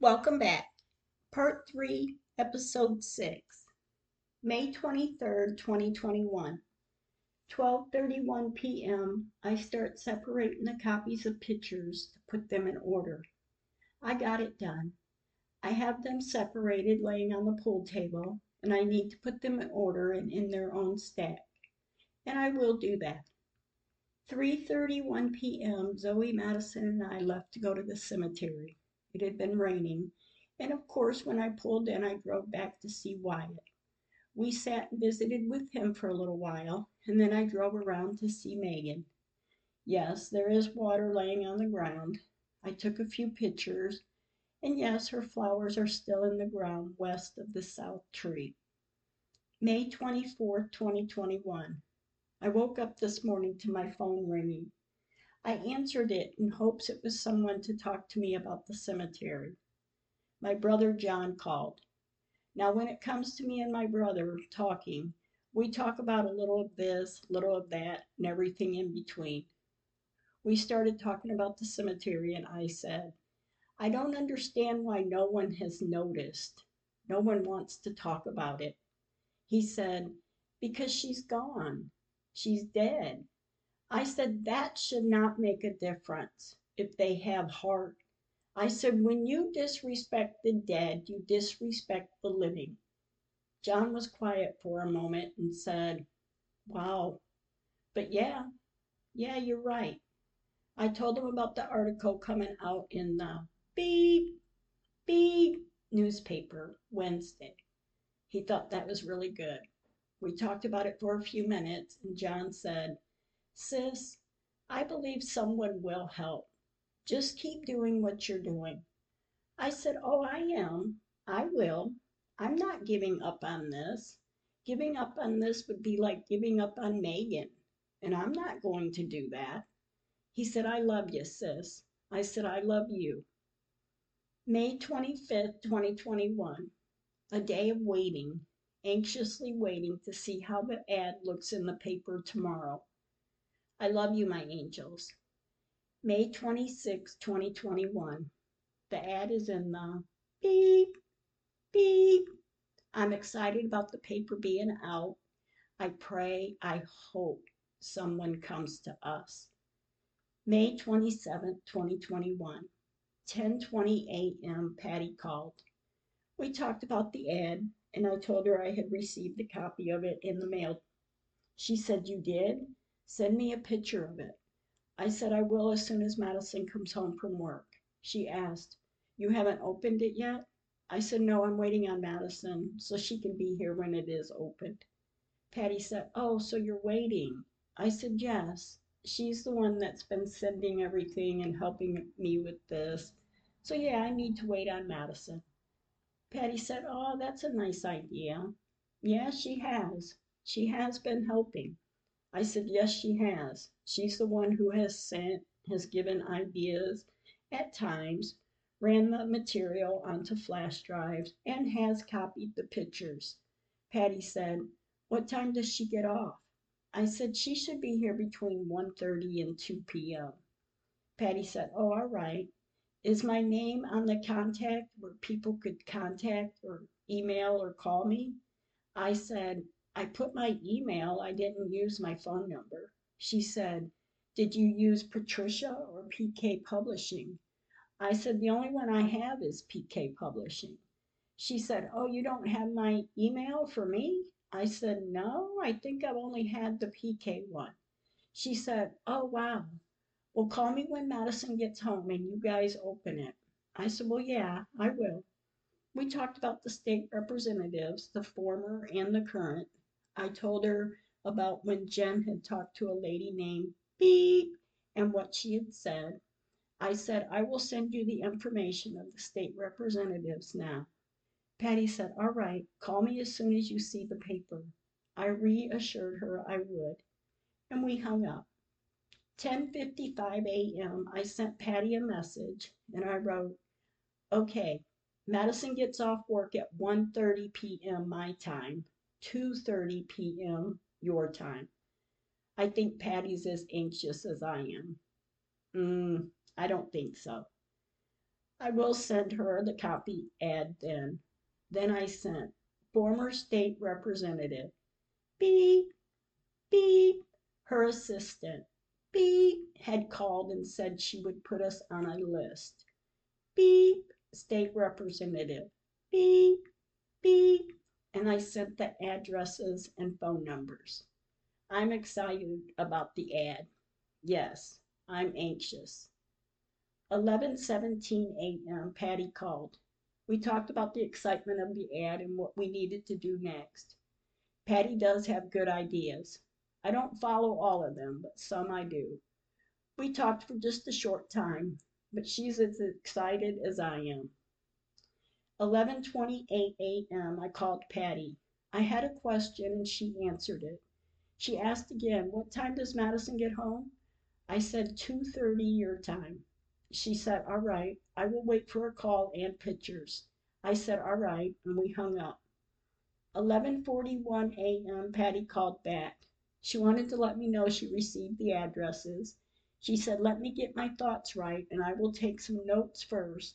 Welcome back. Part 3, Episode 6. May 23rd, 2021. 12:31 p.m. I start separating the copies of pictures to put them in order. I got it done. I have them separated laying on the pool table and I need to put them in order and in their own stack. And I will do that. 3:31 p.m. Zoe Madison and I left to go to the cemetery. It had been raining, and of course when I pulled in I drove back to see Wyatt. We sat and visited with him for a little while, and then I drove around to see Megan. Yes, there is water laying on the ground. I took a few pictures, and yes, her flowers are still in the ground west of the south tree. May 24th, 2021. I woke up this morning to my phone ringing. I answered it in hopes it was someone to talk to me about the cemetery. My brother John called. Now, when it comes to me and my brother talking, we talk about a little of this, little of that, and everything in between. We started talking about the cemetery, and I said, I don't understand why no one has noticed. No one wants to talk about it. He said, Because she's gone. She's dead. I said, that should not make a difference if they have heart. I said, when you disrespect the dead, you disrespect the living. John was quiet for a moment and said, Wow. But yeah, yeah, you're right. I told him about the article coming out in the beep, beep newspaper Wednesday. He thought that was really good. We talked about it for a few minutes, and John said, Sis, I believe someone will help. Just keep doing what you're doing. I said, Oh, I am. I will. I'm not giving up on this. Giving up on this would be like giving up on Megan, and I'm not going to do that. He said, I love you, sis. I said, I love you. May 25th, 2021, a day of waiting anxiously waiting to see how the ad looks in the paper tomorrow. I love you, my angels. May 26, 2021. The ad is in the beep, beep. I'm excited about the paper being out. I pray, I hope someone comes to us. May 27, 2021. 10:20 a.m. Patty called. We talked about the ad and I told her I had received a copy of it in the mail. She said, You did? Send me a picture of it. I said, I will as soon as Madison comes home from work. She asked, You haven't opened it yet? I said, No, I'm waiting on Madison so she can be here when it is opened. Patty said, Oh, so you're waiting? I said, Yes. She's the one that's been sending everything and helping me with this. So, yeah, I need to wait on Madison. Patty said, Oh, that's a nice idea. Yeah, she has. She has been helping. I said, Yes, she has. She's the one who has sent, has given ideas at times, ran the material onto flash drives, and has copied the pictures. Patty said, What time does she get off? I said she should be here between 1:30 and 2 p.m. Patty said, Oh, all right. Is my name on the contact where people could contact or email or call me? I said, I put my email, I didn't use my phone number. She said, Did you use Patricia or PK Publishing? I said, The only one I have is PK Publishing. She said, Oh, you don't have my email for me? I said, No, I think I've only had the PK one. She said, Oh, wow. Well, call me when Madison gets home and you guys open it. I said, Well, yeah, I will. We talked about the state representatives, the former and the current. I told her about when Jen had talked to a lady named Beep and what she had said. I said, I will send you the information of the state representatives now. Patty said, All right, call me as soon as you see the paper. I reassured her I would, and we hung up. 10:55 a.m. I sent Patty a message and I wrote, "Okay, Madison gets off work at 1:30 p.m. my time, 2:30 p.m. your time. I think Patty's as anxious as I am." Mm, I don't think so. I will send her the copy ad then. Then I sent former state representative, beep, beep, her assistant, beep, had called and said she would put us on a list. Beep, state representative, beep, beep, and I sent the addresses and phone numbers. I'm excited about the ad. Yes, I'm anxious. 11:17 a.m. Patty called. We talked about the excitement of the ad and what we needed to do next. Patty does have good ideas. I don't follow all of them, but some I do. We talked for just a short time, but she's as excited as I am. 11:28 a.m. I called Patty. I had a question and she answered it. She asked again, "What time does Madison get home?" I said 2:30 your time. She said, "All right, I will wait for a call and pictures." I said, "All right," and we hung up. 11:41 a.m. Patty called back. She wanted to let me know she received the addresses. She said, "Let me get my thoughts right and I will take some notes first.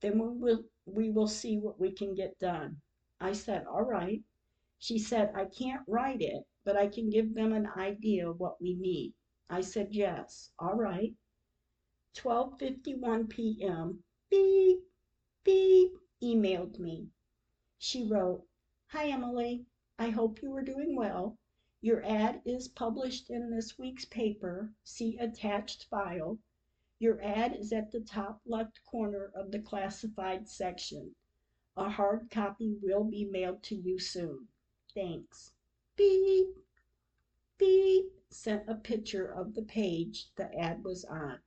Then we will we will see what we can get done." I said, "All right." She said, "I can't write it, but I can give them an idea of what we need." I said, "Yes, all right." 12:51 p.m. Beep, beep, emailed me. She wrote, "Hi Emily, I hope you are doing well. Your ad is published in this week's paper. See attached file. Your ad is at the top left corner of the classified section. A hard copy will be mailed to you soon. Thanks." Beep, beep, sent a picture of the page the ad was on.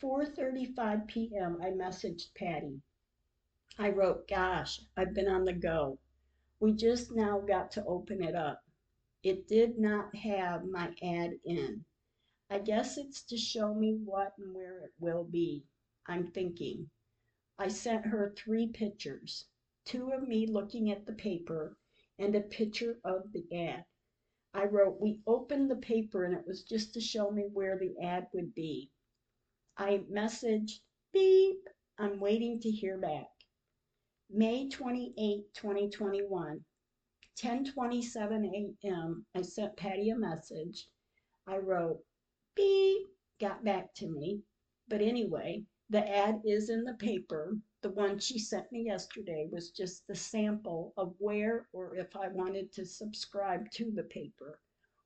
4:35 p.m. I messaged Patty. I wrote, "Gosh, I've been on the go. We just now got to open it up. It did not have my ad in. I guess it's to show me what and where it will be. I'm thinking." I sent her three pictures, two of me looking at the paper and a picture of the ad. I wrote, "We opened the paper and it was just to show me where the ad would be." I messaged, "Beep, I'm waiting to hear back." May 28, 2021, 10:27 a.m. I sent Patty a message. I wrote, "Beep, got back to me." But anyway, the ad is in the paper. The one she sent me yesterday was just the sample of where or if I wanted to subscribe to the paper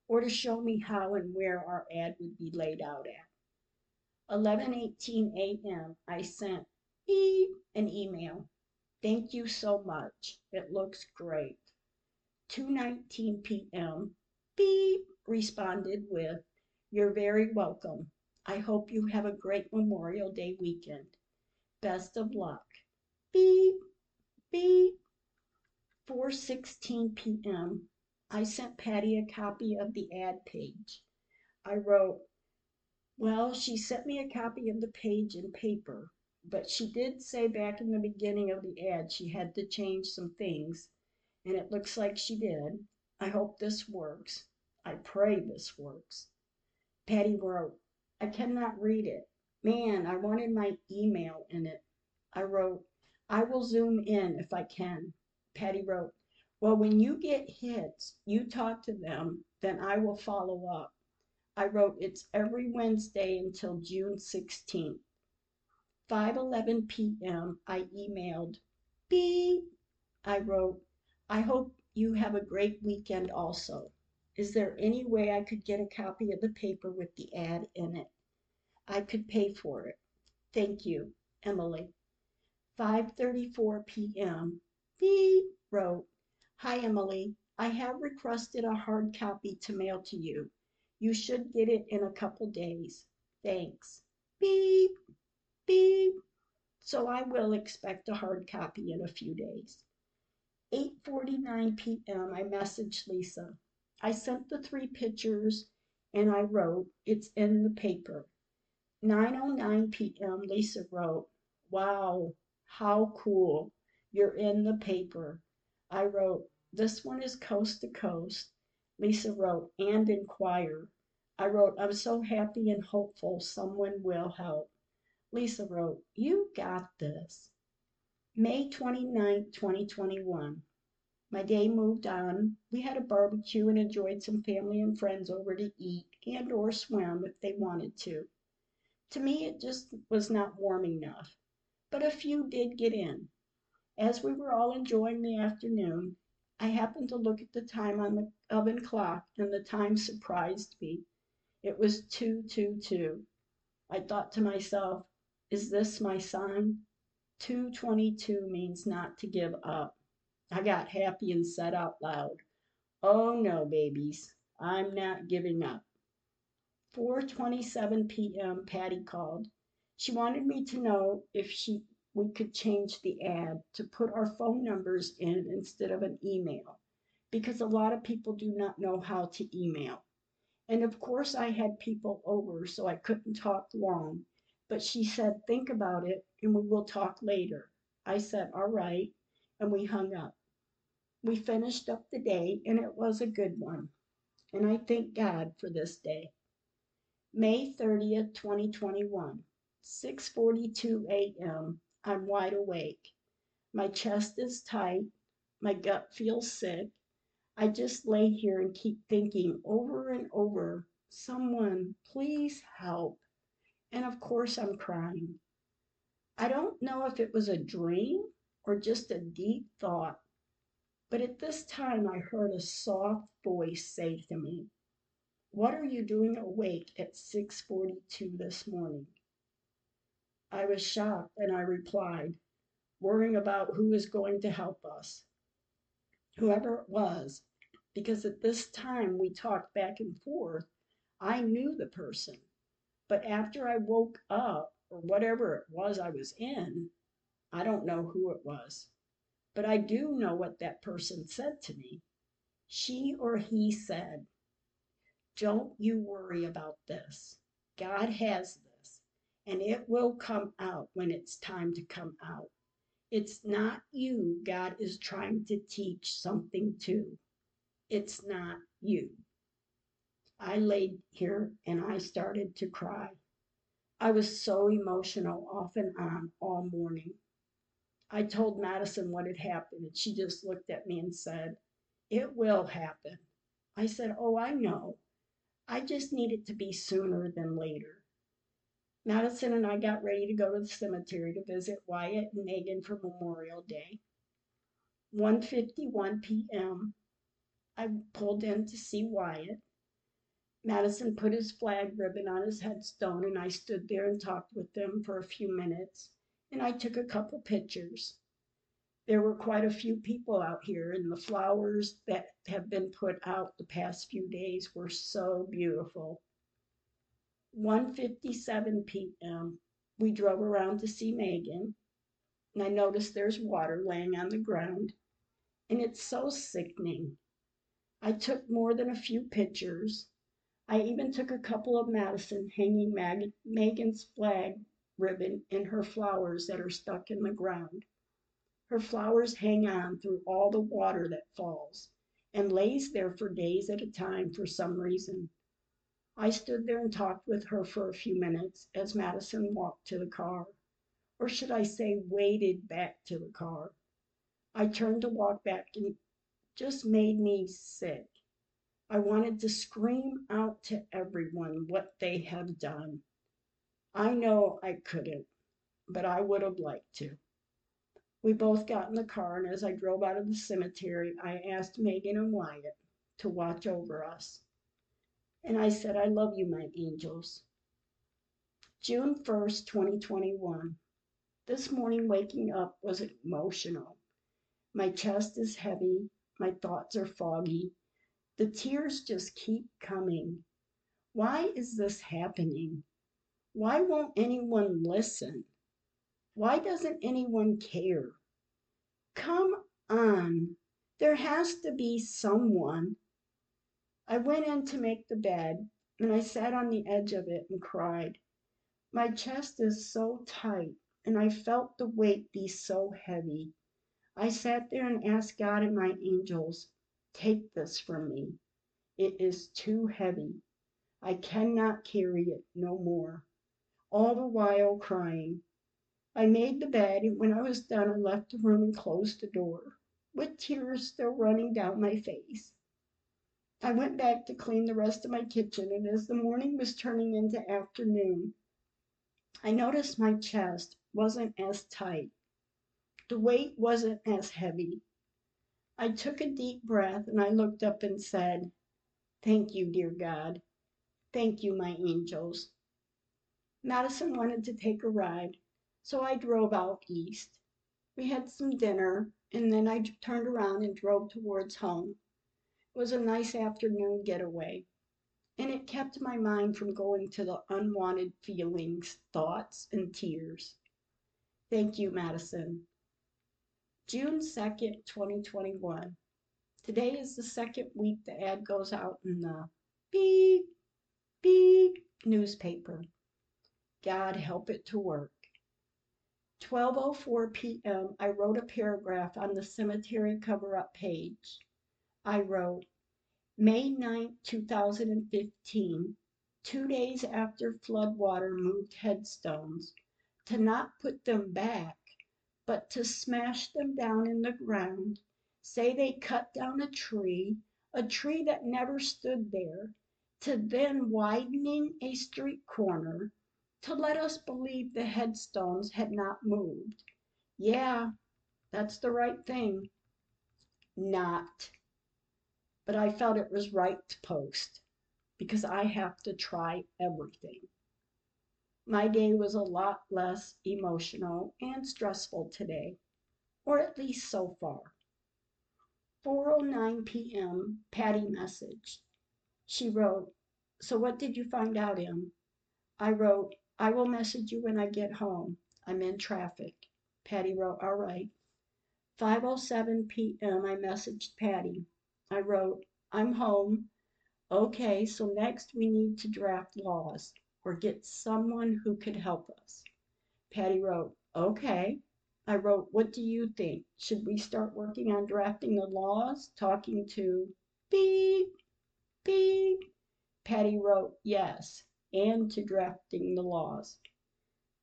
or to show me how and where our ad would be laid out at. 11:18 a.m. I sent beep an email. Thank you so much. It looks great. 2:19 p.m. Beep responded with, "You're very welcome. I hope you have a great Memorial Day weekend. Best of luck." Beep, beep. 4:16 p.m. I sent Patty a copy of the ad page. I wrote, "Well, she sent me a copy of the page in paper, but she did say back in the beginning of the ad she had to change some things, and it looks like she did. I hope this works. I pray this works." Patty wrote, "I cannot read it. Man, I wanted my email in it." I wrote, "I will zoom in if I can." Patty wrote, "Well, when you get hits, you talk to them, then I will follow up." I wrote, "It's every Wednesday until June 16th." 5:11 p.m. I emailed, "Beep." I wrote, "I hope you have a great weekend also. Is there any way I could get a copy of the paper with the ad in it? I could pay for it. Thank you, Emily." 5:34 p.m. Beep wrote, "Hi Emily, I have requested a hard copy to mail to you. You should get it in a couple days. Thanks." Beep, beep. So I will expect a hard copy in a few days. 8:49 p.m. I messaged Lisa. I sent the three pictures and I wrote, "It's in the paper." 9:09 p.m. Lisa wrote, "Wow, how cool. You're in the paper." I wrote, "This one is coast to coast." Lisa wrote, "And inquire." I wrote, "I'm so happy and hopeful someone will help." Lisa wrote, You got this. May 29, 2021. My day moved on. We had a barbecue and enjoyed some family and friends over to eat and or swim if they wanted to. To me, it just was not warm enough, but a few did get in. As we were all enjoying the afternoon, I happened to look at the time on the oven clock and the time surprised me. It was 222. I thought to myself, is this my sign? 222 means not to give up. I got happy and said out loud, Oh no, babies, I'm not giving up. 4:27 p.m. Patty called. She wanted me to know if she we could change the ad to put our phone numbers in instead of an email because a lot of people do not know how to email. And of course I had people over so I couldn't talk long, but she said think about it and we will talk later. I said all right and we hung up. We finished up the day and it was a good one. And I thank God for this day. May 30th, 2021, 6:42 a.m. I'm wide awake. My chest is tight. My gut feels sick. I just lay here and keep thinking over and over, someone, please help. And of course, I'm crying. I don't know if it was a dream or just a deep thought, but at this time I heard a soft voice say to me, what are you doing awake at 6:42 this morning? I was shocked and I replied, worrying about who is going to help us. Whoever it was, because at this time we talked back and forth, I knew the person. But after I woke up, or whatever it was I was in, I don't know who it was. But I do know what that person said to me. She or he said, don't you worry about this. God has this, and it will come out when it's time to come out. It's not you God is trying to teach something to. It's not you. I laid here and I started to cry. I was so emotional off and on all morning. I told Madison what had happened, and she just looked at me and said, It will happen. I said, Oh, I know. I just need it to be sooner than later. Madison and I got ready to go to the cemetery to visit Wyatt and Megan for Memorial Day. 1:51 p.m. I pulled in to see Wyatt. Madison put his flag ribbon on his headstone and I stood there and talked with them for a few minutes and I took a couple pictures. There were quite a few people out here, and the flowers that have been put out the past few days were so beautiful. 1:57 p.m. We drove around to see Megan, and I noticed there's water laying on the ground, and it's so sickening. I took more than a few pictures. I even took a couple of Madison hanging Mag- Megan's flag ribbon in her flowers that are stuck in the ground. Her flowers hang on through all the water that falls and lays there for days at a time for some reason. I stood there and talked with her for a few minutes as Madison walked to the car, or should I say, waded back to the car. I turned to walk back and just made me sick. I wanted to scream out to everyone what they have done. I know I couldn't, but I would have liked to. We both got in the car, and as I drove out of the cemetery, I asked Megan and Wyatt to watch over us. And I said, I love you, my angels. June 1st, 2021. This morning, waking up was emotional. My chest is heavy, my thoughts are foggy. The tears just keep coming. Why is this happening? Why won't anyone listen? Why doesn't anyone care? Come on, there has to be someone. I went in to make the bed and I sat on the edge of it and cried. My chest is so tight and I felt the weight be so heavy. I sat there and asked God and my angels, take this from me. It is too heavy. I cannot carry it no more. All the while crying. I made the bed, and when I was done, I left the room and closed the door, with tears still running down my face. I went back to clean the rest of my kitchen, and as the morning was turning into afternoon, I noticed my chest wasn't as tight. The weight wasn't as heavy. I took a deep breath and I looked up and said, Thank you, dear God. Thank you, my angels. Madison wanted to take a ride, so I drove out east. We had some dinner, and then I turned around and drove towards home. It was a nice afternoon getaway, and it kept my mind from going to the unwanted feelings, thoughts, and tears. Thank you, Madison. June 2nd, 2021. Today is the second week the ad goes out in the beep, beep newspaper. God help it to work. 12:04 p.m. I wrote a paragraph on the cemetery cover-up page. I wrote, May 9, 2015, two days after floodwater moved headstones, to not put them back, but to smash them down in the ground. Say they cut down a tree, a tree that never stood there, to then widening a street corner, to let us believe the headstones had not moved. Yeah, that's the right thing. Not but I felt it was right to post because I have to try everything. My day was a lot less emotional and stressful today, or at least so far. 4:09 p.m. Patty messaged. She wrote, "So what did you find out, Em?" I wrote, "I will message you when I get home. I'm in traffic." Patty wrote, "All right." 5:07 p.m. I messaged Patty. I wrote, I'm home. Okay, so next we need to draft laws or get someone who could help us. Patty wrote, okay. I wrote, what do you think? Should we start working on drafting the laws? Talking to beep, beep. Patty wrote, yes, and to drafting the laws.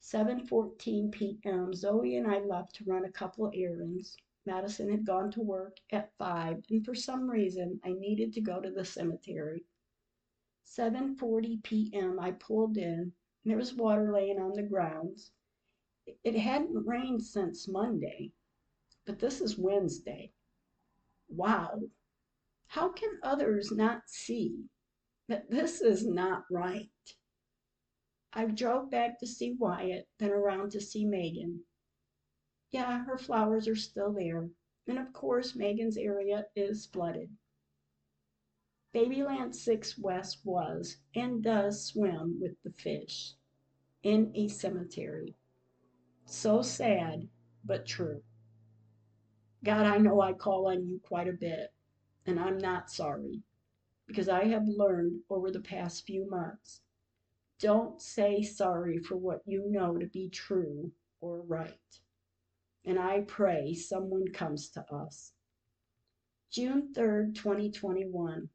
7:14 p.m. Zoe and I left to run a couple errands. Madison had gone to work at five, and for some reason I needed to go to the cemetery. 7:40 p.m. I pulled in, and there was water laying on the grounds. It hadn't rained since Monday, but this is Wednesday. Wow! How can others not see that this is not right? I drove back to see Wyatt, then around to see Megan. Yeah, her flowers are still there. And of course, Megan's area is flooded. Babyland 6 West was and does swim with the fish in a cemetery. So sad, but true. God, I know I call on you quite a bit, and I'm not sorry, because I have learned over the past few months don't say sorry for what you know to be true or right and I pray someone comes to us. June 3rd, 2021.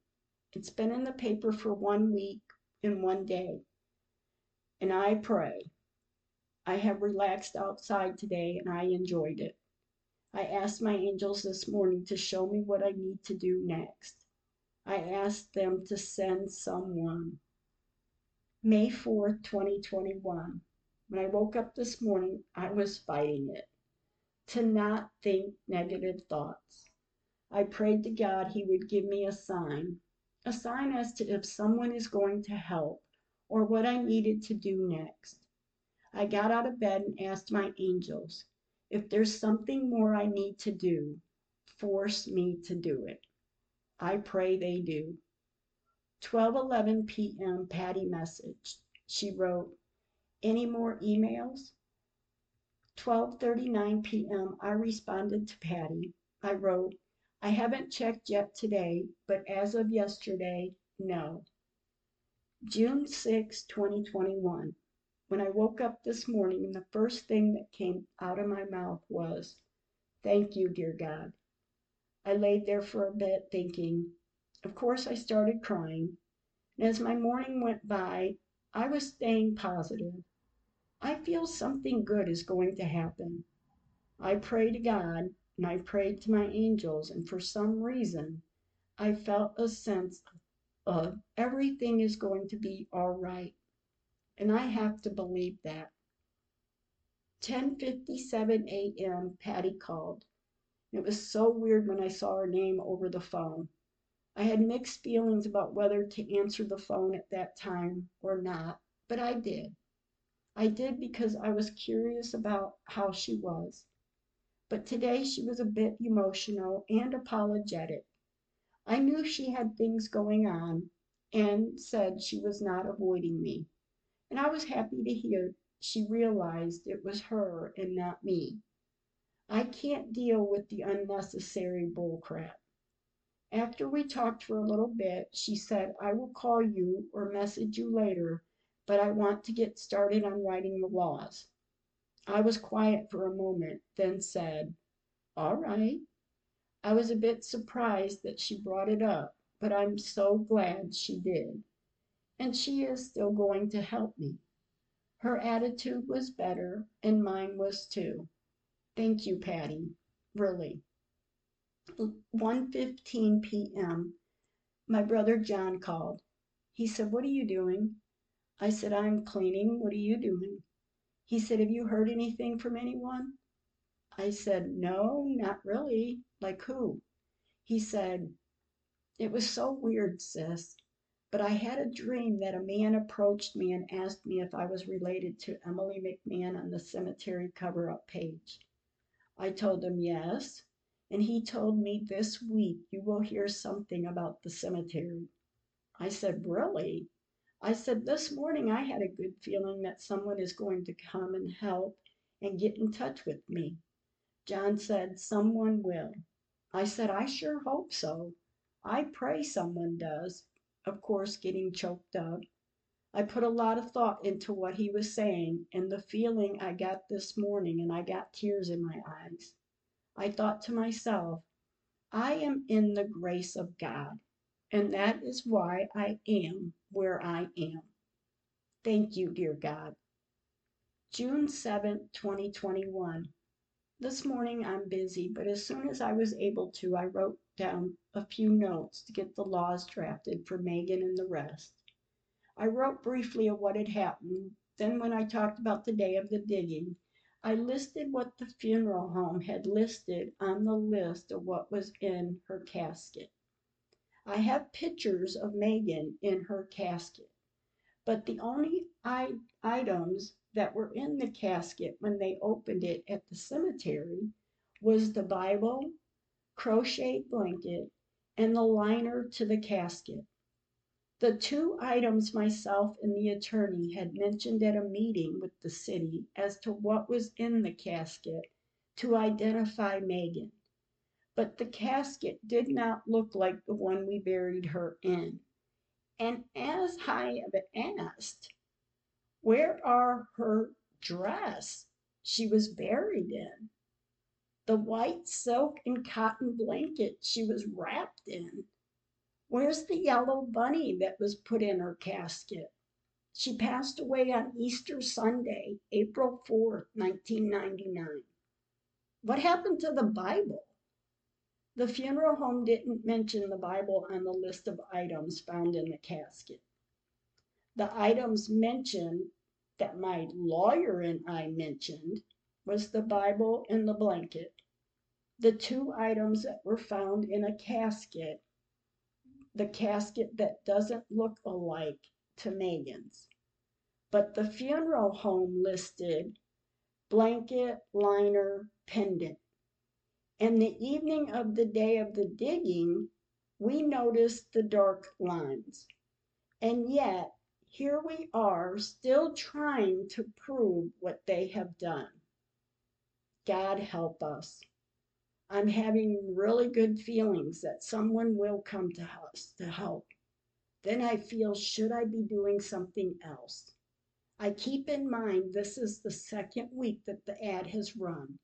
It's been in the paper for one week and one day. And I pray. I have relaxed outside today and I enjoyed it. I asked my angels this morning to show me what I need to do next. I asked them to send someone. May 4th, 2021. When I woke up this morning, I was fighting it to not think negative thoughts. I prayed to God He would give me a sign, a sign as to if someone is going to help or what I needed to do next. I got out of bed and asked my angels, if there's something more I need to do, force me to do it. I pray they do. 12:11 p.m. Patty messaged. She wrote, "Any more emails? 12:39 p.m. I responded to Patty. I wrote, I haven't checked yet today, but as of yesterday, no. June 6, 2021. When I woke up this morning, the first thing that came out of my mouth was, Thank you, dear God. I laid there for a bit thinking. Of course, I started crying. And as my morning went by, I was staying positive. I feel something good is going to happen. I pray to God and I prayed to my angels, and for some reason I felt a sense of everything is going to be all right. And I have to believe that. 10:57 a.m. Patty called. It was so weird when I saw her name over the phone. I had mixed feelings about whether to answer the phone at that time or not, but I did. I did because I was curious about how she was. But today she was a bit emotional and apologetic. I knew she had things going on and said she was not avoiding me. And I was happy to hear she realized it was her and not me. I can't deal with the unnecessary bullcrap. After we talked for a little bit, she said, I will call you or message you later, but I want to get started on writing the laws. I was quiet for a moment, then said, All right. I was a bit surprised that she brought it up, but I'm so glad she did. And she is still going to help me. Her attitude was better, and mine was too. Thank you, Patty. Really. 1:15 p.m. My brother John called. He said, "What are you doing?" I said, "I'm cleaning. What are you doing?" He said, "Have you heard anything from anyone?" I said, "No, not really. Like who?" He said, "It was so weird, sis. But I had a dream that a man approached me and asked me if I was related to Emily McMahon on the cemetery cover up page. I told him yes, and he told me this week you will hear something about the cemetery. I said, Really? I said, This morning I had a good feeling that someone is going to come and help and get in touch with me. John said, Someone will. I said, I sure hope so. I pray someone does of course, getting choked up. I put a lot of thought into what he was saying and the feeling I got this morning, and I got tears in my eyes. I thought to myself, I am in the grace of God, and that is why I am where I am. Thank you, dear God. June 7, 2021. This morning I'm busy, but as soon as I was able to, I wrote down a few notes to get the laws drafted for Megan and the rest. I wrote briefly of what had happened. Then, when I talked about the day of the digging, I listed what the funeral home had listed on the list of what was in her casket. I have pictures of Megan in her casket, but the only I- items that were in the casket when they opened it at the cemetery was the Bible, crochet blanket, and the liner to the casket. The two items myself and the attorney had mentioned at a meeting with the city as to what was in the casket to identify Megan. But the casket did not look like the one we buried her in. And as I have asked, where are her dress she was buried in? The white silk and cotton blanket she was wrapped in? Where's the yellow bunny that was put in her casket? She passed away on Easter Sunday, April 4th, 1999. What happened to the Bible? The funeral home didn't mention the Bible on the list of items found in the casket. The items mentioned that my lawyer and I mentioned was the Bible and the blanket. The two items that were found in a casket, the casket that doesn't look alike to Megan's. But the funeral home listed blanket, liner, pendant. And the evening of the day of the digging, we noticed the dark lines. And yet, here we are still trying to prove what they have done. God help us. I'm having really good feelings that someone will come to us to help. Then I feel, should I be doing something else? I keep in mind this is the second week that the ad has run.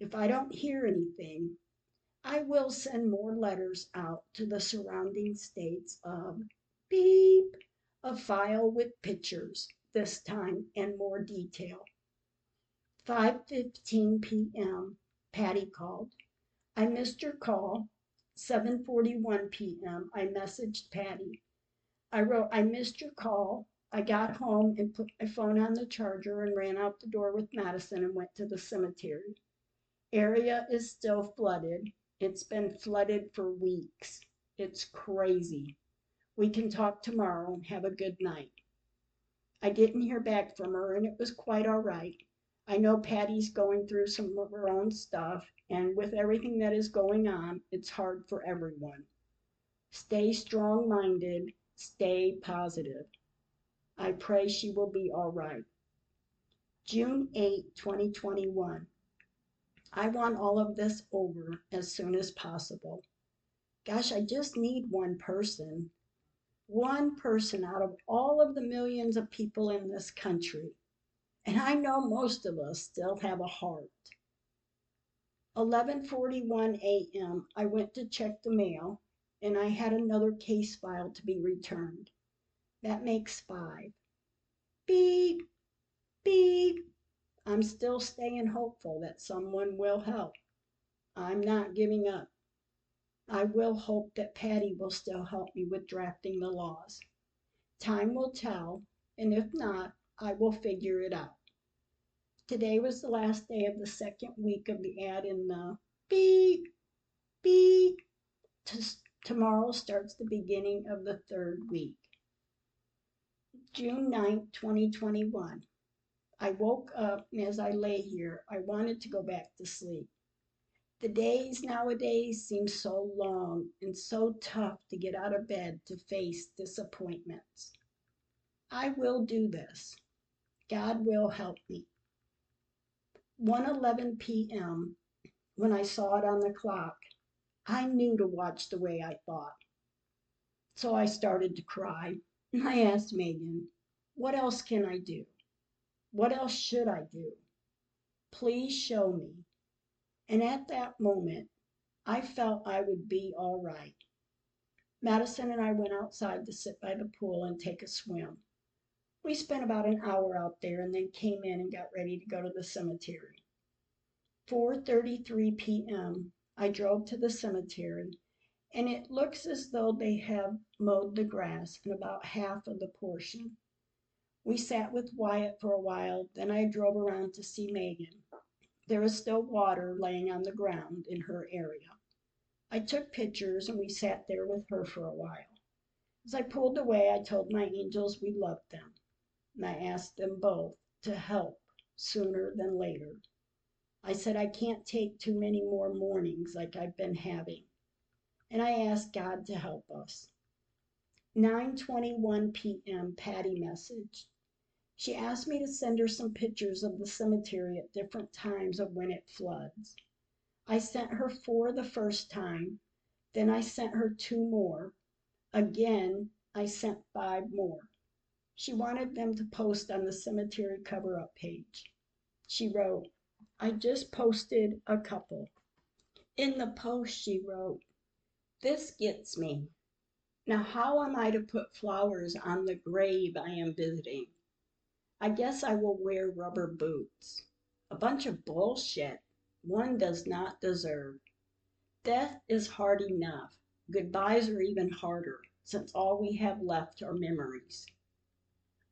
If I don't hear anything, I will send more letters out to the surrounding states of beep, a file with pictures, this time and more detail. 5:15 p.m. Patty called. I missed your call. 7:41 p.m. I messaged Patty. I wrote, I missed your call. I got home and put my phone on the charger and ran out the door with Madison and went to the cemetery. Area is still flooded. It's been flooded for weeks. It's crazy. We can talk tomorrow and have a good night. I didn't hear back from her and it was quite all right. I know Patty's going through some of her own stuff, and with everything that is going on, it's hard for everyone. Stay strong minded, stay positive. I pray she will be all right. June 8, 2021. I want all of this over as soon as possible. Gosh, I just need one person. One person out of all of the millions of people in this country. And I know most of us still have a heart. 11:41 a.m. I went to check the mail and I had another case file to be returned. That makes 5. Beep. Beep. I'm still staying hopeful that someone will help. I'm not giving up. I will hope that Patty will still help me with drafting the laws. Time will tell, and if not, I will figure it out. Today was the last day of the second week of the ad in the beep, beep. T- tomorrow starts the beginning of the third week. June 9, 2021. I woke up and as I lay here, I wanted to go back to sleep. The days nowadays seem so long and so tough to get out of bed to face disappointments. I will do this. God will help me. 1:11 p.m. when I saw it on the clock, I knew to watch the way I thought. So I started to cry. I asked Megan, "What else can I do? What else should I do? Please show me." And at that moment, I felt I would be all right. Madison and I went outside to sit by the pool and take a swim. We spent about an hour out there and then came in and got ready to go to the cemetery. 4:33 p.m. I drove to the cemetery and it looks as though they have mowed the grass in about half of the portion. We sat with Wyatt for a while, then I drove around to see Megan. There is still water laying on the ground in her area. I took pictures and we sat there with her for a while. As I pulled away, I told my angels we loved them and I asked them both to help sooner than later. I said I can't take too many more mornings like I've been having, and I asked God to help us. 9:21 p.m. Patty message. She asked me to send her some pictures of the cemetery at different times of when it floods. I sent her four the first time, then I sent her two more. Again, I sent five more. She wanted them to post on the cemetery cover up page. She wrote, I just posted a couple. In the post, she wrote, This gets me. Now, how am I to put flowers on the grave I am visiting? I guess I will wear rubber boots. A bunch of bullshit one does not deserve. Death is hard enough. Goodbyes are even harder, since all we have left are memories.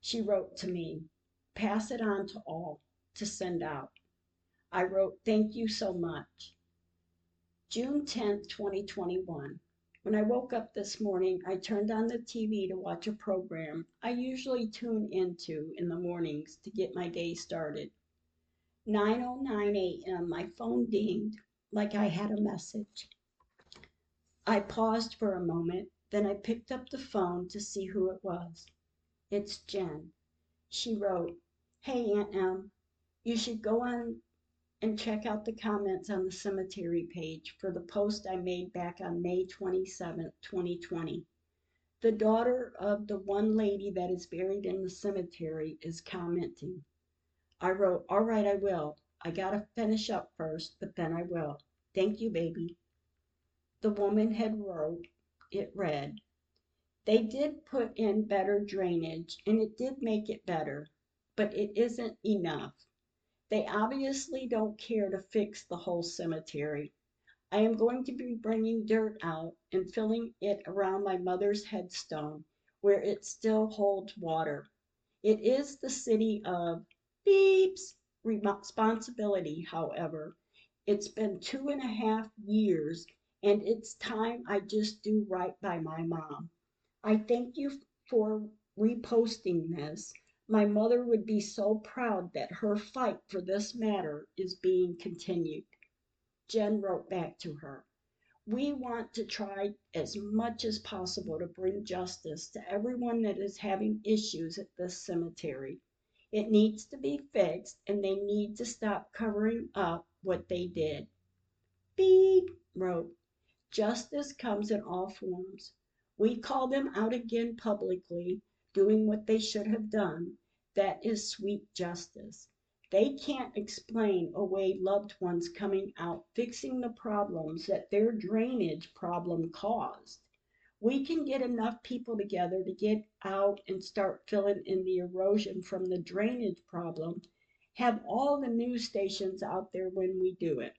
She wrote to me, pass it on to all to send out. I wrote, thank you so much. June 10th, 2021. When I woke up this morning, I turned on the TV to watch a program I usually tune into in the mornings to get my day started. 9:09 a.m. my phone dinged like I had a message. I paused for a moment, then I picked up the phone to see who it was. It's Jen. She wrote, Hey, Aunt Em, you should go on and check out the comments on the cemetery page for the post I made back on May 27, 2020. The daughter of the one lady that is buried in the cemetery is commenting. I wrote, All right, I will. I gotta finish up first, but then I will. Thank you, baby. The woman had wrote, it read, They did put in better drainage and it did make it better, but it isn't enough. They obviously don't care to fix the whole cemetery. I am going to be bringing dirt out and filling it around my mother's headstone where it still holds water. It is the city of Beep's responsibility, however. It's been two and a half years and it's time I just do right by my mom. I thank you for reposting this. My mother would be so proud that her fight for this matter is being continued. Jen wrote back to her. We want to try as much as possible to bring justice to everyone that is having issues at this cemetery. It needs to be fixed and they need to stop covering up what they did. Beep wrote, Justice comes in all forms. We call them out again publicly, doing what they should have done. That is sweet justice. They can't explain away loved ones coming out fixing the problems that their drainage problem caused. We can get enough people together to get out and start filling in the erosion from the drainage problem. Have all the news stations out there when we do it.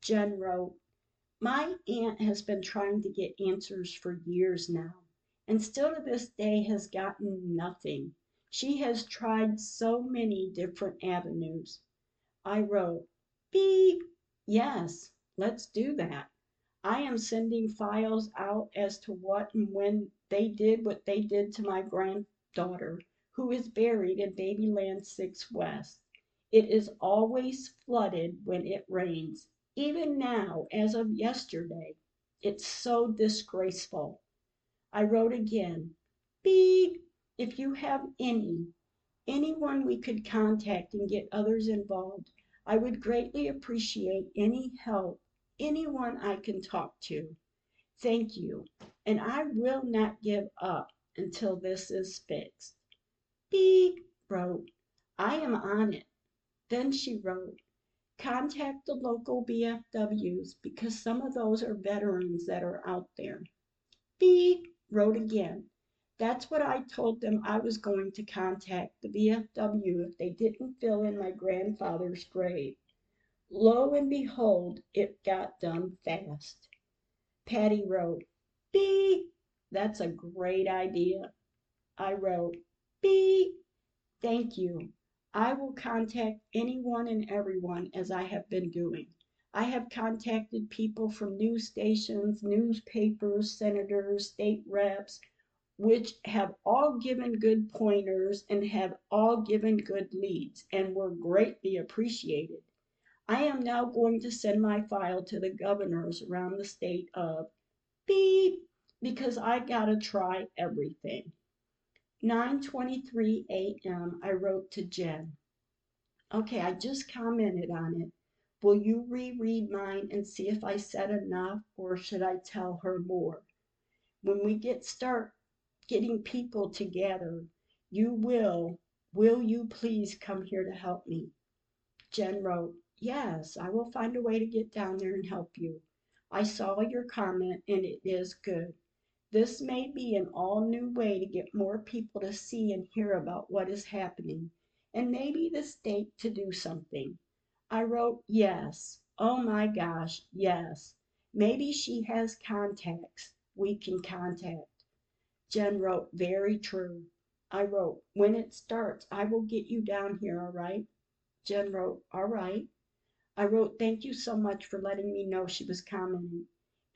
Jen wrote, My aunt has been trying to get answers for years now, and still to this day has gotten nothing. She has tried so many different avenues. I wrote, Beep, yes, let's do that. I am sending files out as to what and when they did what they did to my granddaughter, who is buried in Babyland 6 West. It is always flooded when it rains. Even now, as of yesterday, it's so disgraceful. I wrote again, Beep, if you have any, anyone we could contact and get others involved, I would greatly appreciate any help, anyone I can talk to. Thank you, and I will not give up until this is fixed. Beep wrote, I am on it. Then she wrote, contact the local VFWs because some of those are veterans that are out there. B wrote again, that's what I told them I was going to contact the VFW if they didn't fill in my grandfather's grave. Lo and behold, it got done fast. Patty wrote, B, that's a great idea. I wrote, B, thank you. I will contact anyone and everyone as I have been doing. I have contacted people from news stations, newspapers, senators, state reps, which have all given good pointers and have all given good leads and were greatly appreciated. I am now going to send my file to the governors around the state of beep because I gotta try everything. 9:23 a.m. I wrote to Jen. Okay, I just commented on it. Will you reread mine and see if I said enough or should I tell her more? When we get start getting people together. You will, will you please come here to help me? Jen wrote, Yes, I will find a way to get down there and help you. I saw your comment and it is good. This may be an all new way to get more people to see and hear about what is happening, and maybe the state to do something. I wrote, Yes. Oh my gosh, yes. Maybe she has contacts we can contact. Jen wrote, Very true. I wrote, When it starts, I will get you down here, all right? Jen wrote, All right. I wrote, Thank you so much for letting me know she was commenting.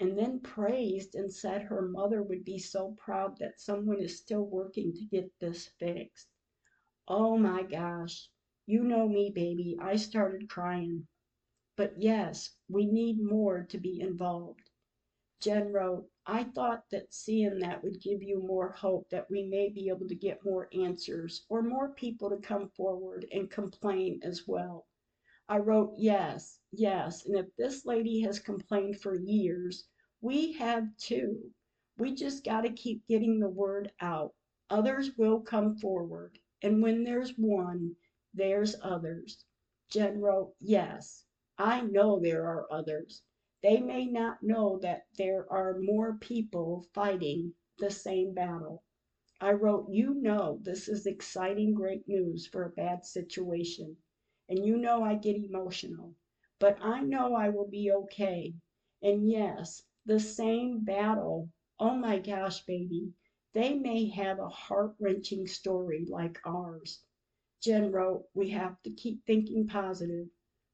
And then praised and said her mother would be so proud that someone is still working to get this fixed. Oh my gosh. You know me, baby. I started crying. But yes, we need more to be involved. Jen wrote, I thought that seeing that would give you more hope that we may be able to get more answers or more people to come forward and complain as well. I wrote, yes, yes, and if this lady has complained for years, we have too. We just got to keep getting the word out. Others will come forward, and when there's one, there's others. Jen wrote, yes, I know there are others. They may not know that there are more people fighting the same battle. I wrote, You know, this is exciting, great news for a bad situation. And you know I get emotional. But I know I will be okay. And yes, the same battle. Oh my gosh, baby. They may have a heart wrenching story like ours. Jen wrote, We have to keep thinking positive.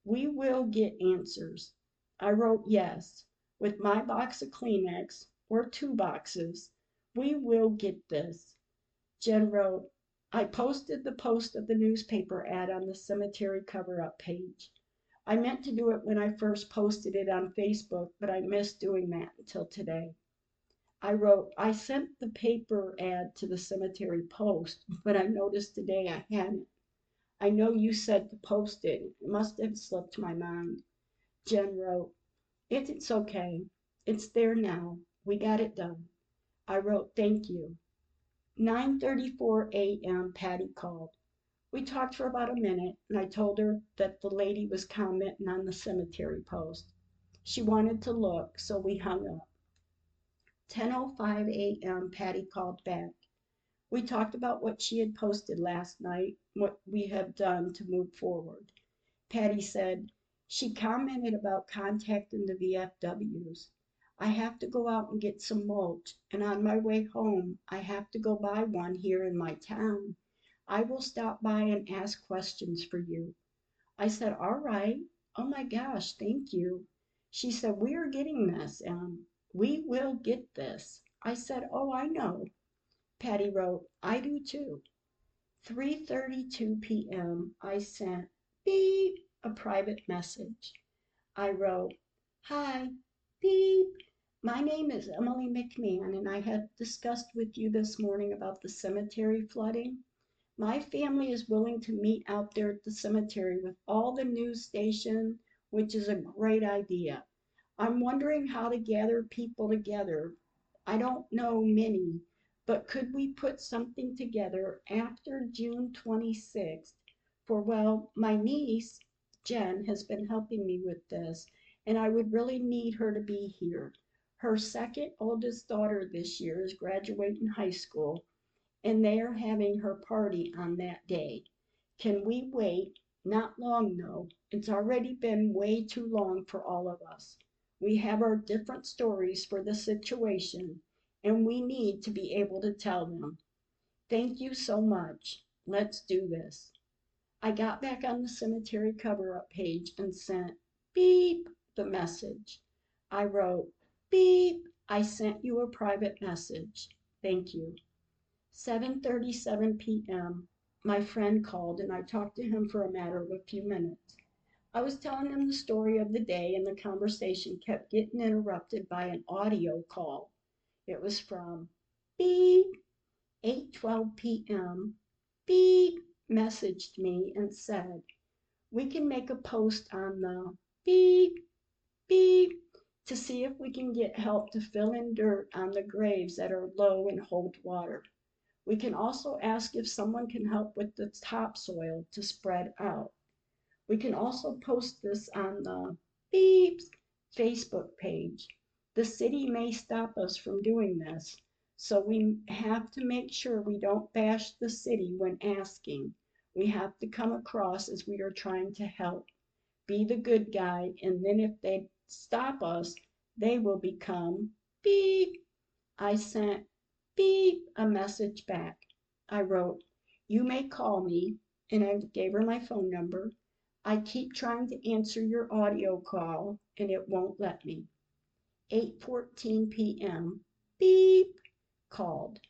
We will get answers. I wrote, Yes, with my box of Kleenex or two boxes. We will get this. Jen wrote, I posted the post of the newspaper ad on the cemetery cover up page. I meant to do it when I first posted it on Facebook, but I missed doing that until today. I wrote, I sent the paper ad to the cemetery post, but I noticed today I hadn't. I know you said to post it. It must have slipped my mind. Jen wrote, It's okay. It's there now. We got it done. I wrote, Thank you. 9:34 a.m. Patty called. We talked for about a minute, and I told her that the lady was commenting on the cemetery post. She wanted to look, so we hung up. 10:05 a.m. Patty called back. We talked about what she had posted last night, what we have done to move forward. Patty said she commented about contacting the VFWs. I have to go out and get some mulch, and on my way home, I have to go buy one here in my town. I will stop by and ask questions for you. I said, All right. Oh my gosh, thank you. She said, We are getting this, Em. We will get this. I said, Oh, I know. Patty wrote, I do too. 3:32 p.m. I sent beep a private message. I wrote, Hi, beep. My name is Emily McMahon, and I have discussed with you this morning about the cemetery flooding. My family is willing to meet out there at the cemetery with all the news station, which is a great idea. I'm wondering how to gather people together. I don't know many, but could we put something together after June 26th? For, well, my niece, Jen, has been helping me with this, and I would really need her to be here. Her second oldest daughter this year is graduating high school, and they are having her party on that day. Can we wait? Not long, though. It's already been way too long for all of us. We have our different stories for the situation, and we need to be able to tell them. Thank you so much. Let's do this. I got back on the cemetery cover up page and sent beep the message. I wrote, beep, I sent you a private message. Thank you. 7:37 p.m. My friend called and I talked to him for a matter of a few minutes. I was telling him the story of the day and the conversation kept getting interrupted by an audio call. It was from beep 8:12 p.m. beep messaged me and said, "We can make a post on the beep beep to see if we can get help to fill in dirt on the graves that are low and hold water. We can also ask if someone can help with the topsoil to spread out. We can also post this on the Beeps Facebook page. The city may stop us from doing this, so we have to make sure we don't bash the city when asking. We have to come across as we are trying to help. Be the good guy, and then if they stop us, they will become beep. I sent beep a message back. I wrote, You may call me, and I gave her my phone number. I keep trying to answer your audio call, and it won't let me. 8:14 p.m. Beep called.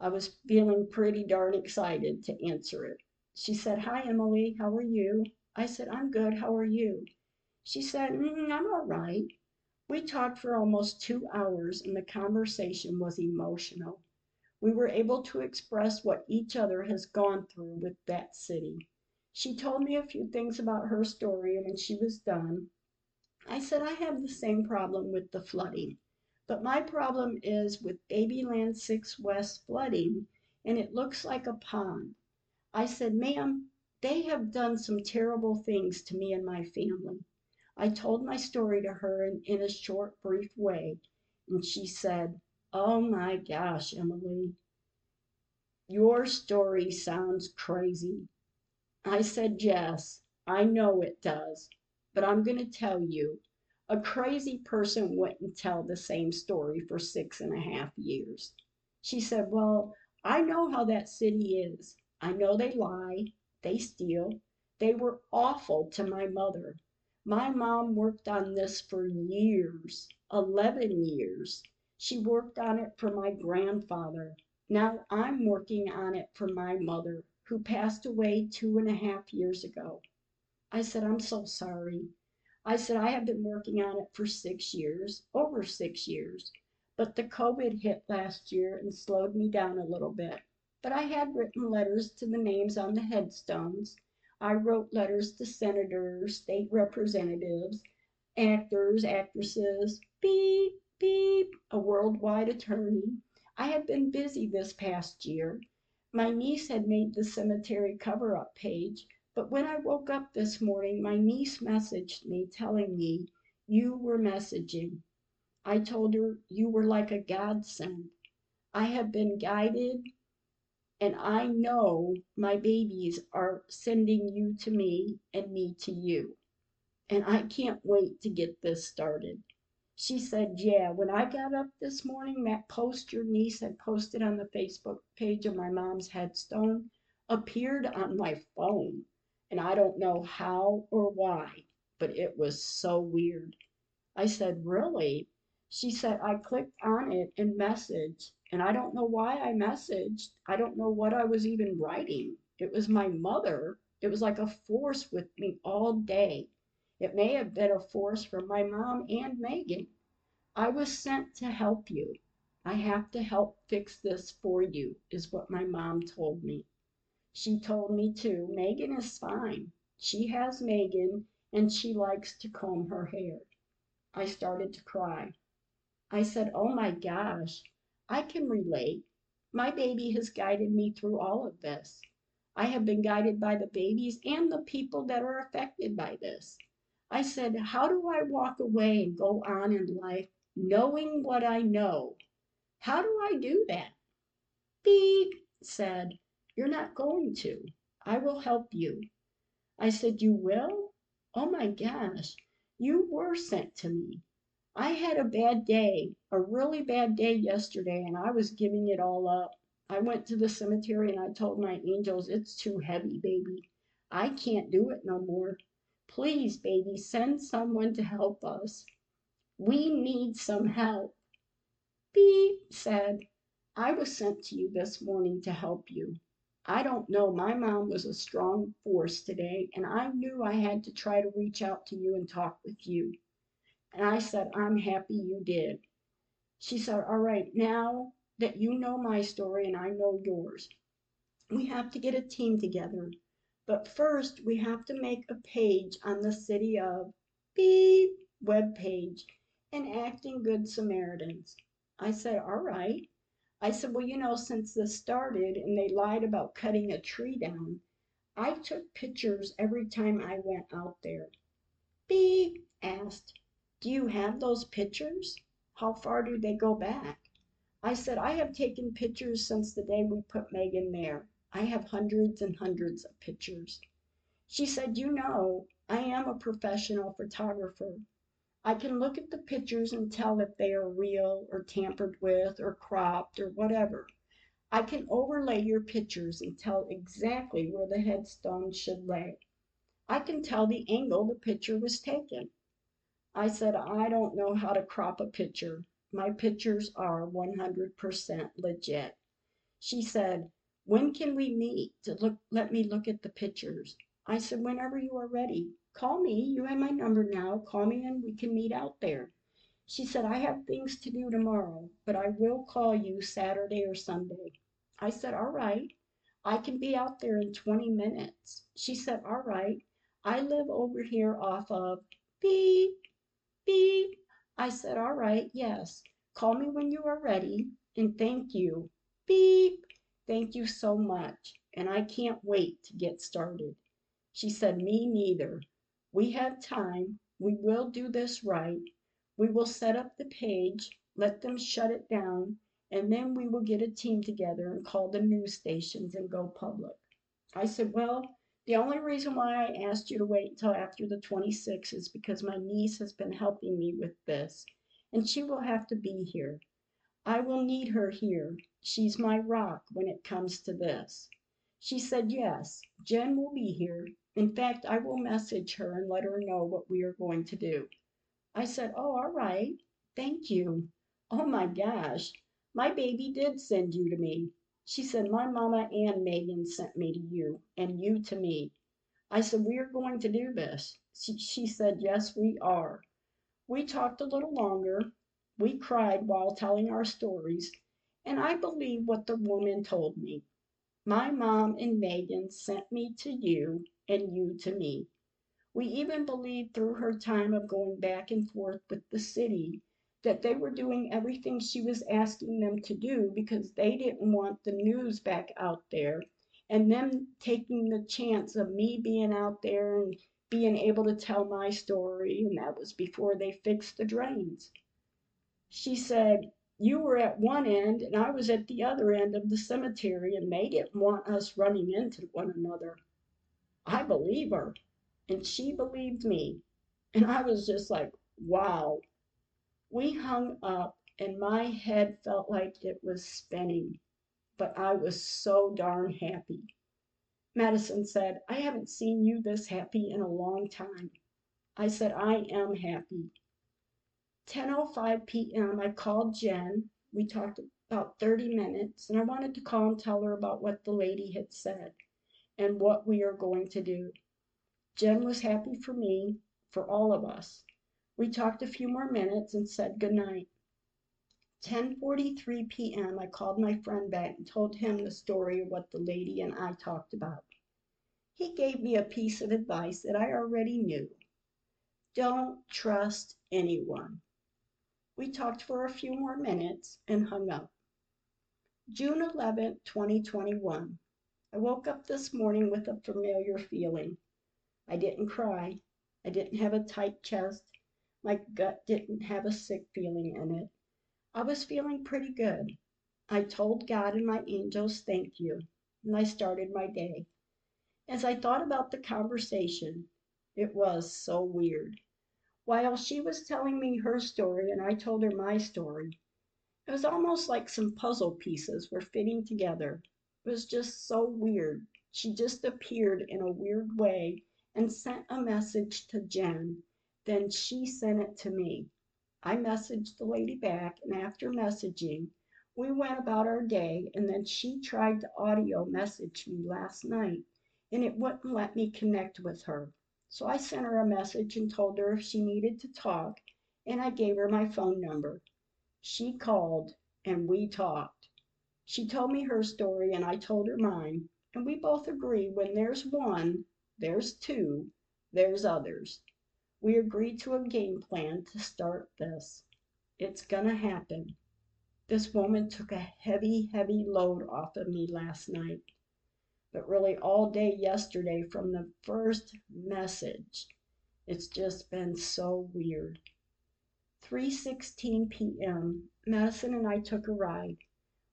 I was feeling pretty darn excited to answer it. She said, Hi, Emily, how are you? I said, I'm good, how are you? She said, mm, I'm all right. We talked for almost two hours, and the conversation was emotional. We were able to express what each other has gone through with that city. She told me a few things about her story, and when she was done, I said I have the same problem with the flooding, but my problem is with Babyland 6 West flooding, and it looks like a pond. I said, Ma'am, they have done some terrible things to me and my family. I told my story to her in, in a short, brief way, and she said, Oh my gosh, Emily. Your story sounds crazy. I said, Jess, I know it does, but I'm going to tell you. A crazy person wouldn't tell the same story for six and a half years. She said, Well, I know how that city is. I know they lie, they steal. They were awful to my mother. My mom worked on this for years 11 years. She worked on it for my grandfather. Now I'm working on it for my mother, who passed away two and a half years ago. I said, I'm so sorry. I said, I have been working on it for six years, over six years, but the COVID hit last year and slowed me down a little bit. But I had written letters to the names on the headstones. I wrote letters to senators, state representatives, actors, actresses, beep, beep, a worldwide attorney. I had been busy this past year. My niece had made the cemetery cover up page, but when I woke up this morning, my niece messaged me telling me you were messaging. I told her you were like a godsend. I have been guided and I know my babies are sending you to me and me to you. And I can't wait to get this started. She said, Yeah, when I got up this morning, that post your niece had posted on the Facebook page of my mom's headstone appeared on my phone. And I don't know how or why, but it was so weird. I said, Really? She said, I clicked on it and messaged and I don't know why I messaged. I don't know what I was even writing. It was my mother. It was like a force with me all day. It may have been a force from my mom and Megan. I was sent to help you. I have to help fix this for you, is what my mom told me. She told me too, Megan is fine. She has Megan and she likes to comb her hair. I started to cry. I said, Oh my gosh, I can relate. My baby has guided me through all of this. I have been guided by the babies and the people that are affected by this. I said, How do I walk away and go on in life knowing what I know? How do I do that? Beep said, You're not going to. I will help you. I said, You will? Oh my gosh, you were sent to me. I had a bad day, a really bad day yesterday, and I was giving it all up. I went to the cemetery and I told my angels, it's too heavy, baby. I can't do it no more. Please, baby, send someone to help us. We need some help. Beep said, I was sent to you this morning to help you. I don't know, my mom was a strong force today, and I knew I had to try to reach out to you and talk with you. And I said, I'm happy you did. She said, All right, now that you know my story and I know yours, we have to get a team together. But first, we have to make a page on the City of Beep web page and acting good Samaritans. I said, All right. I said, Well, you know, since this started and they lied about cutting a tree down, I took pictures every time I went out there. Beep asked, do you have those pictures? How far do they go back? I said, I have taken pictures since the day we put Megan there. I have hundreds and hundreds of pictures. She said, You know, I am a professional photographer. I can look at the pictures and tell if they are real or tampered with or cropped or whatever. I can overlay your pictures and tell exactly where the headstone should lay. I can tell the angle the picture was taken. I said, I don't know how to crop a picture. My pictures are 100% legit. She said, When can we meet to look, let me look at the pictures? I said, Whenever you are ready. Call me. You have my number now. Call me and we can meet out there. She said, I have things to do tomorrow, but I will call you Saturday or Sunday. I said, All right. I can be out there in 20 minutes. She said, All right. I live over here off of beep, Beep. I said, All right, yes. Call me when you are ready. And thank you. Beep. Thank you so much. And I can't wait to get started. She said, Me neither. We have time. We will do this right. We will set up the page. let them shut it down, and then we will get a team together and call the news stations and go public. I said, Well, the only reason why I asked you to wait until after the 26th is because my niece has been helping me with this, and she will have to be here. I will need her here. She's my rock when it comes to this. She said, Yes, Jen will be here. In fact, I will message her and let her know what we are going to do. I said, Oh, all right. Thank you. Oh my gosh, my baby did send you to me. She said, My mama and Megan sent me to you, and you to me. I said, We are going to do this. She, she said, Yes, we are. We talked a little longer. We cried while telling our stories, and I believe what the woman told me. My mom and Megan sent me to you, and you to me. We even believed through her time of going back and forth with the city that they were doing everything she was asking them to do because they didn't want the news back out there and them taking the chance of me being out there and being able to tell my story, and that was before they fixed the drains. She said, You were at one end and I was at the other end of the cemetery, and they didn't want us running into one another. I believe her, and she believed me. And I was just like, Wow. We hung up, and my head felt like it was spinning, but I was so darn happy. Madison said, I haven't seen you this happy in a long time. I said, I am happy. 10:05 p.m. I called Jen. We talked about 30 minutes, and I wanted to call and tell her about what the lady had said and what we are going to do. Jen was happy for me, for all of us. We talked a few more minutes and said good night. 10:43 p.m. I called my friend back and told him the story of what the lady and I talked about. He gave me a piece of advice that I already knew. Don't trust anyone. We talked for a few more minutes and hung up. June 11, 2021. I woke up this morning with a familiar feeling. I didn't cry. I didn't have a tight chest. My gut didn't have a sick feeling in it. I was feeling pretty good. I told God and my angels thank you, and I started my day. As I thought about the conversation, it was so weird. While she was telling me her story and I told her my story, it was almost like some puzzle pieces were fitting together. It was just so weird. She just appeared in a weird way and sent a message to Jen. Then she sent it to me. I messaged the lady back, and after messaging, we went about our day, and then she tried to audio message me last night, and it wouldn't let me connect with her. So I sent her a message and told her if she needed to talk, and I gave her my phone number. She called and we talked. She told me her story and I told her mine, and we both agree when there's one, there's two, there's others. We agreed to a game plan to start this. It's gonna happen. This woman took a heavy, heavy load off of me last night but really all day yesterday from the first message. It's just been so weird. 3:16 p.m. Madison and I took a ride.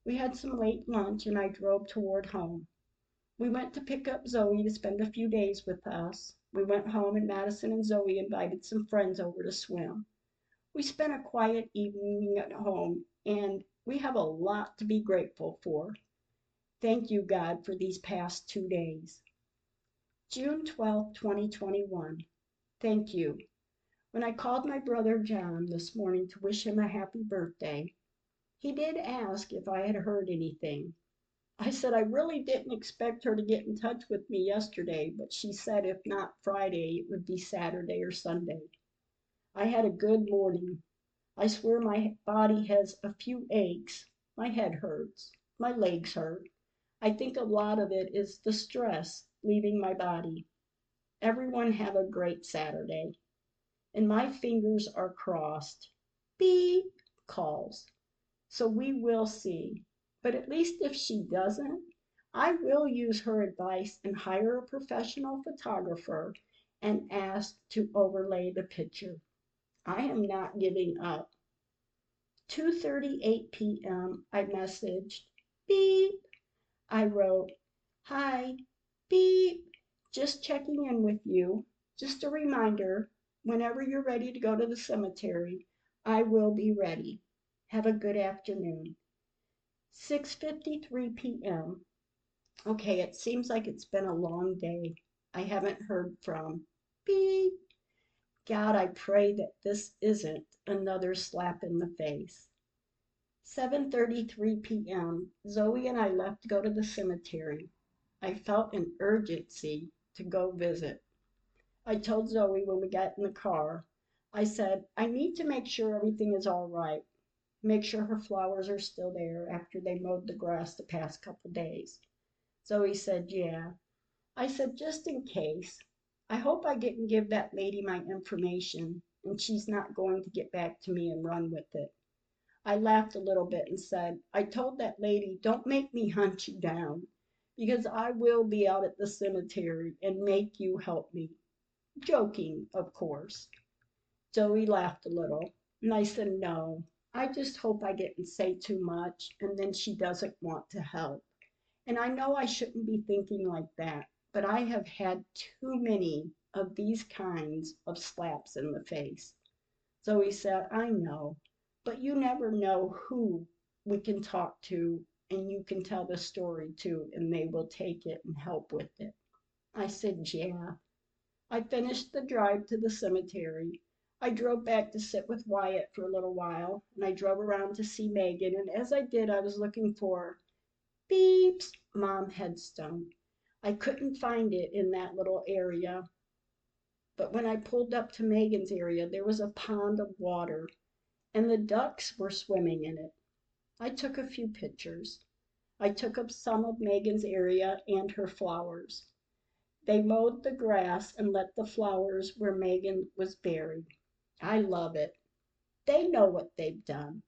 We had some late lunch and I drove toward home. We went to pick up Zoe to spend a few days with us. We went home and Madison and Zoe invited some friends over to swim. We spent a quiet evening at home and we have a lot to be grateful for. Thank you, God, for these past two days. June 12, 2021. Thank you. When I called my brother John this morning to wish him a happy birthday, he did ask if I had heard anything. I said I really didn't expect her to get in touch with me yesterday, but she said if not Friday, it would be Saturday or Sunday. I had a good morning. I swear my body has a few aches. My head hurts. My legs hurt. I think a lot of it is the stress leaving my body. Everyone have a great Saturday. And my fingers are crossed. Beep calls. So we will see. But at least if she doesn't, I will use her advice and hire a professional photographer and ask to overlay the picture. I am not giving up. 2:38 p.m. I messaged, beep. I wrote, "Hi, beep. Just checking in with you. Just a reminder, whenever you're ready to go to the cemetery, I will be ready. Have a good afternoon." 6:53 p.m. Okay, it seems like it's been a long day. I haven't heard from beep. God, I pray that this isn't another slap in the face. 7:33 p.m. Zoe and I left to go to the cemetery. I felt an urgency to go visit. I told Zoe when we got in the car, I said, I need to make sure everything is all right. Make sure her flowers are still there after they mowed the grass the past couple days. Zoe said, Yeah. I said, just in case. I hope I didn't give that lady my information and she's not going to get back to me and run with it. I laughed a little bit and said, I told that lady, don't make me hunt you down because I will be out at the cemetery and make you help me. Joking, of course. Zoe laughed a little and I said, No, I just hope I didn't say too much and then she doesn't want to help. And I know I shouldn't be thinking like that, but I have had too many of these kinds of slaps in the face. Zoe said, I know, but you never know who we can talk to and you can tell the story to, and they will take it and help with it. I said, Yeah. I finished the drive to the cemetery. I drove back to sit with Wyatt for a little while, and I drove around to see Megan, and as I did, I was looking for Beep's mom headstone. I couldn't find it in that little area. But when I pulled up to Megan's area, there was a pond of water, and the ducks were swimming in it. I took a few pictures. I took up some of Megan's area and her flowers. They mowed the grass and let the flowers where Megan was buried. I love it. They know what they've done.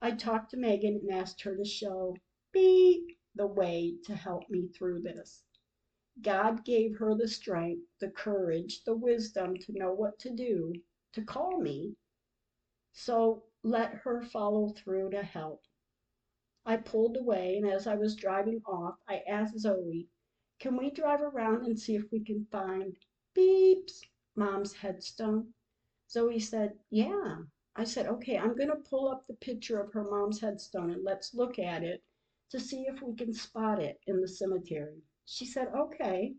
I talked to Megan and asked her to show me the way to help me through this. God gave her the strength, the courage, the wisdom to know what to do, to call me. So let her follow through to help. I pulled away, and as I was driving off, I asked Zoe, Can we drive around and see if we can find Beep's mom's headstone? Zoe said, Yeah. I said, Okay, I'm going to pull up the picture of her mom's headstone and let's look at it to see if we can spot it in the cemetery. She said, Okay.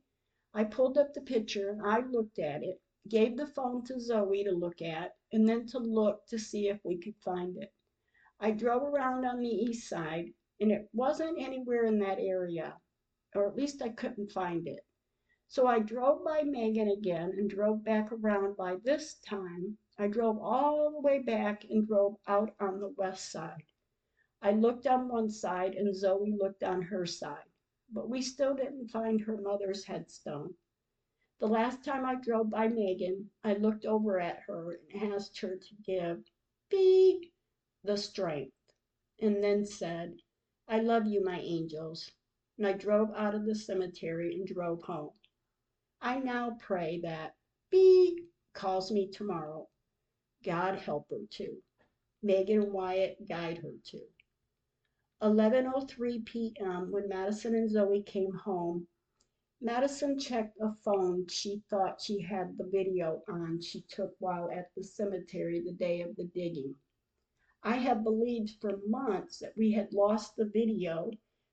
I pulled up the picture I looked at it, gave the phone to Zoe to look at, and then to look to see if we could find it. I drove around on the east side and it wasn't anywhere in that area, or at least I couldn't find it. So I drove by Megan again and drove back around by this time. I drove all the way back and drove out on the west side. I looked on one side and Zoe looked on her side, but we still didn't find her mother's headstone. The last time I drove by Megan, I looked over at her and asked her to give beep the strength, and then said, I love you, my angels. And I drove out of the cemetery and drove home. I now pray that B calls me tomorrow. God help her too. Megan Wyatt guide her too. 11:03 p.m. when Madison and Zoe came home. Madison checked a phone she thought she had the video on she took while at the cemetery the day of the digging. I have believed for months that we had lost the video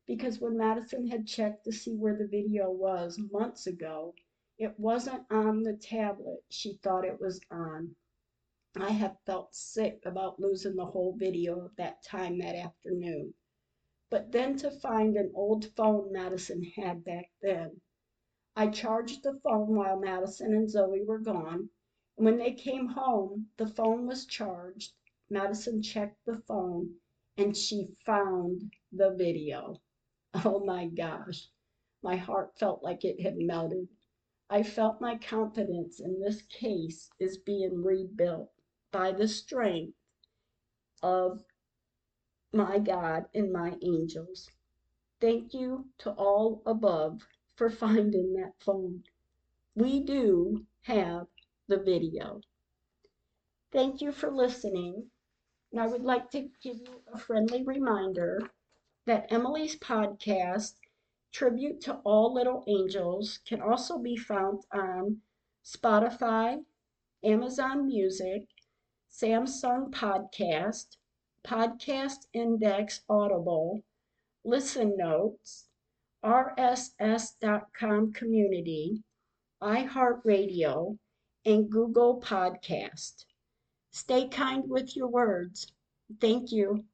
because when Madison had checked to see where the video was months ago, it wasn't on the tablet she thought it was on. I have felt sick about losing the whole video of that time that afternoon. But then to find an old phone Madison had back then. I charged the phone while Madison and Zoe were gone, and when they came home, the phone was charged. Madison checked the phone and she found the video. Oh my gosh, my heart felt like it had melted. I felt my confidence in this case is being rebuilt by the strength of my God and my angels. Thank you to all above for finding that phone. We do have the video. Thank you for listening. And I would like to give you a friendly reminder that Emily's podcast, Tribute to All Little Angels, can also be found on Spotify, Amazon Music, Samsung Podcast, Podcast Index Audible, Listen Notes, RSS.com Community, iHeartRadio, and Google Podcast. Stay kind with your words. Thank you.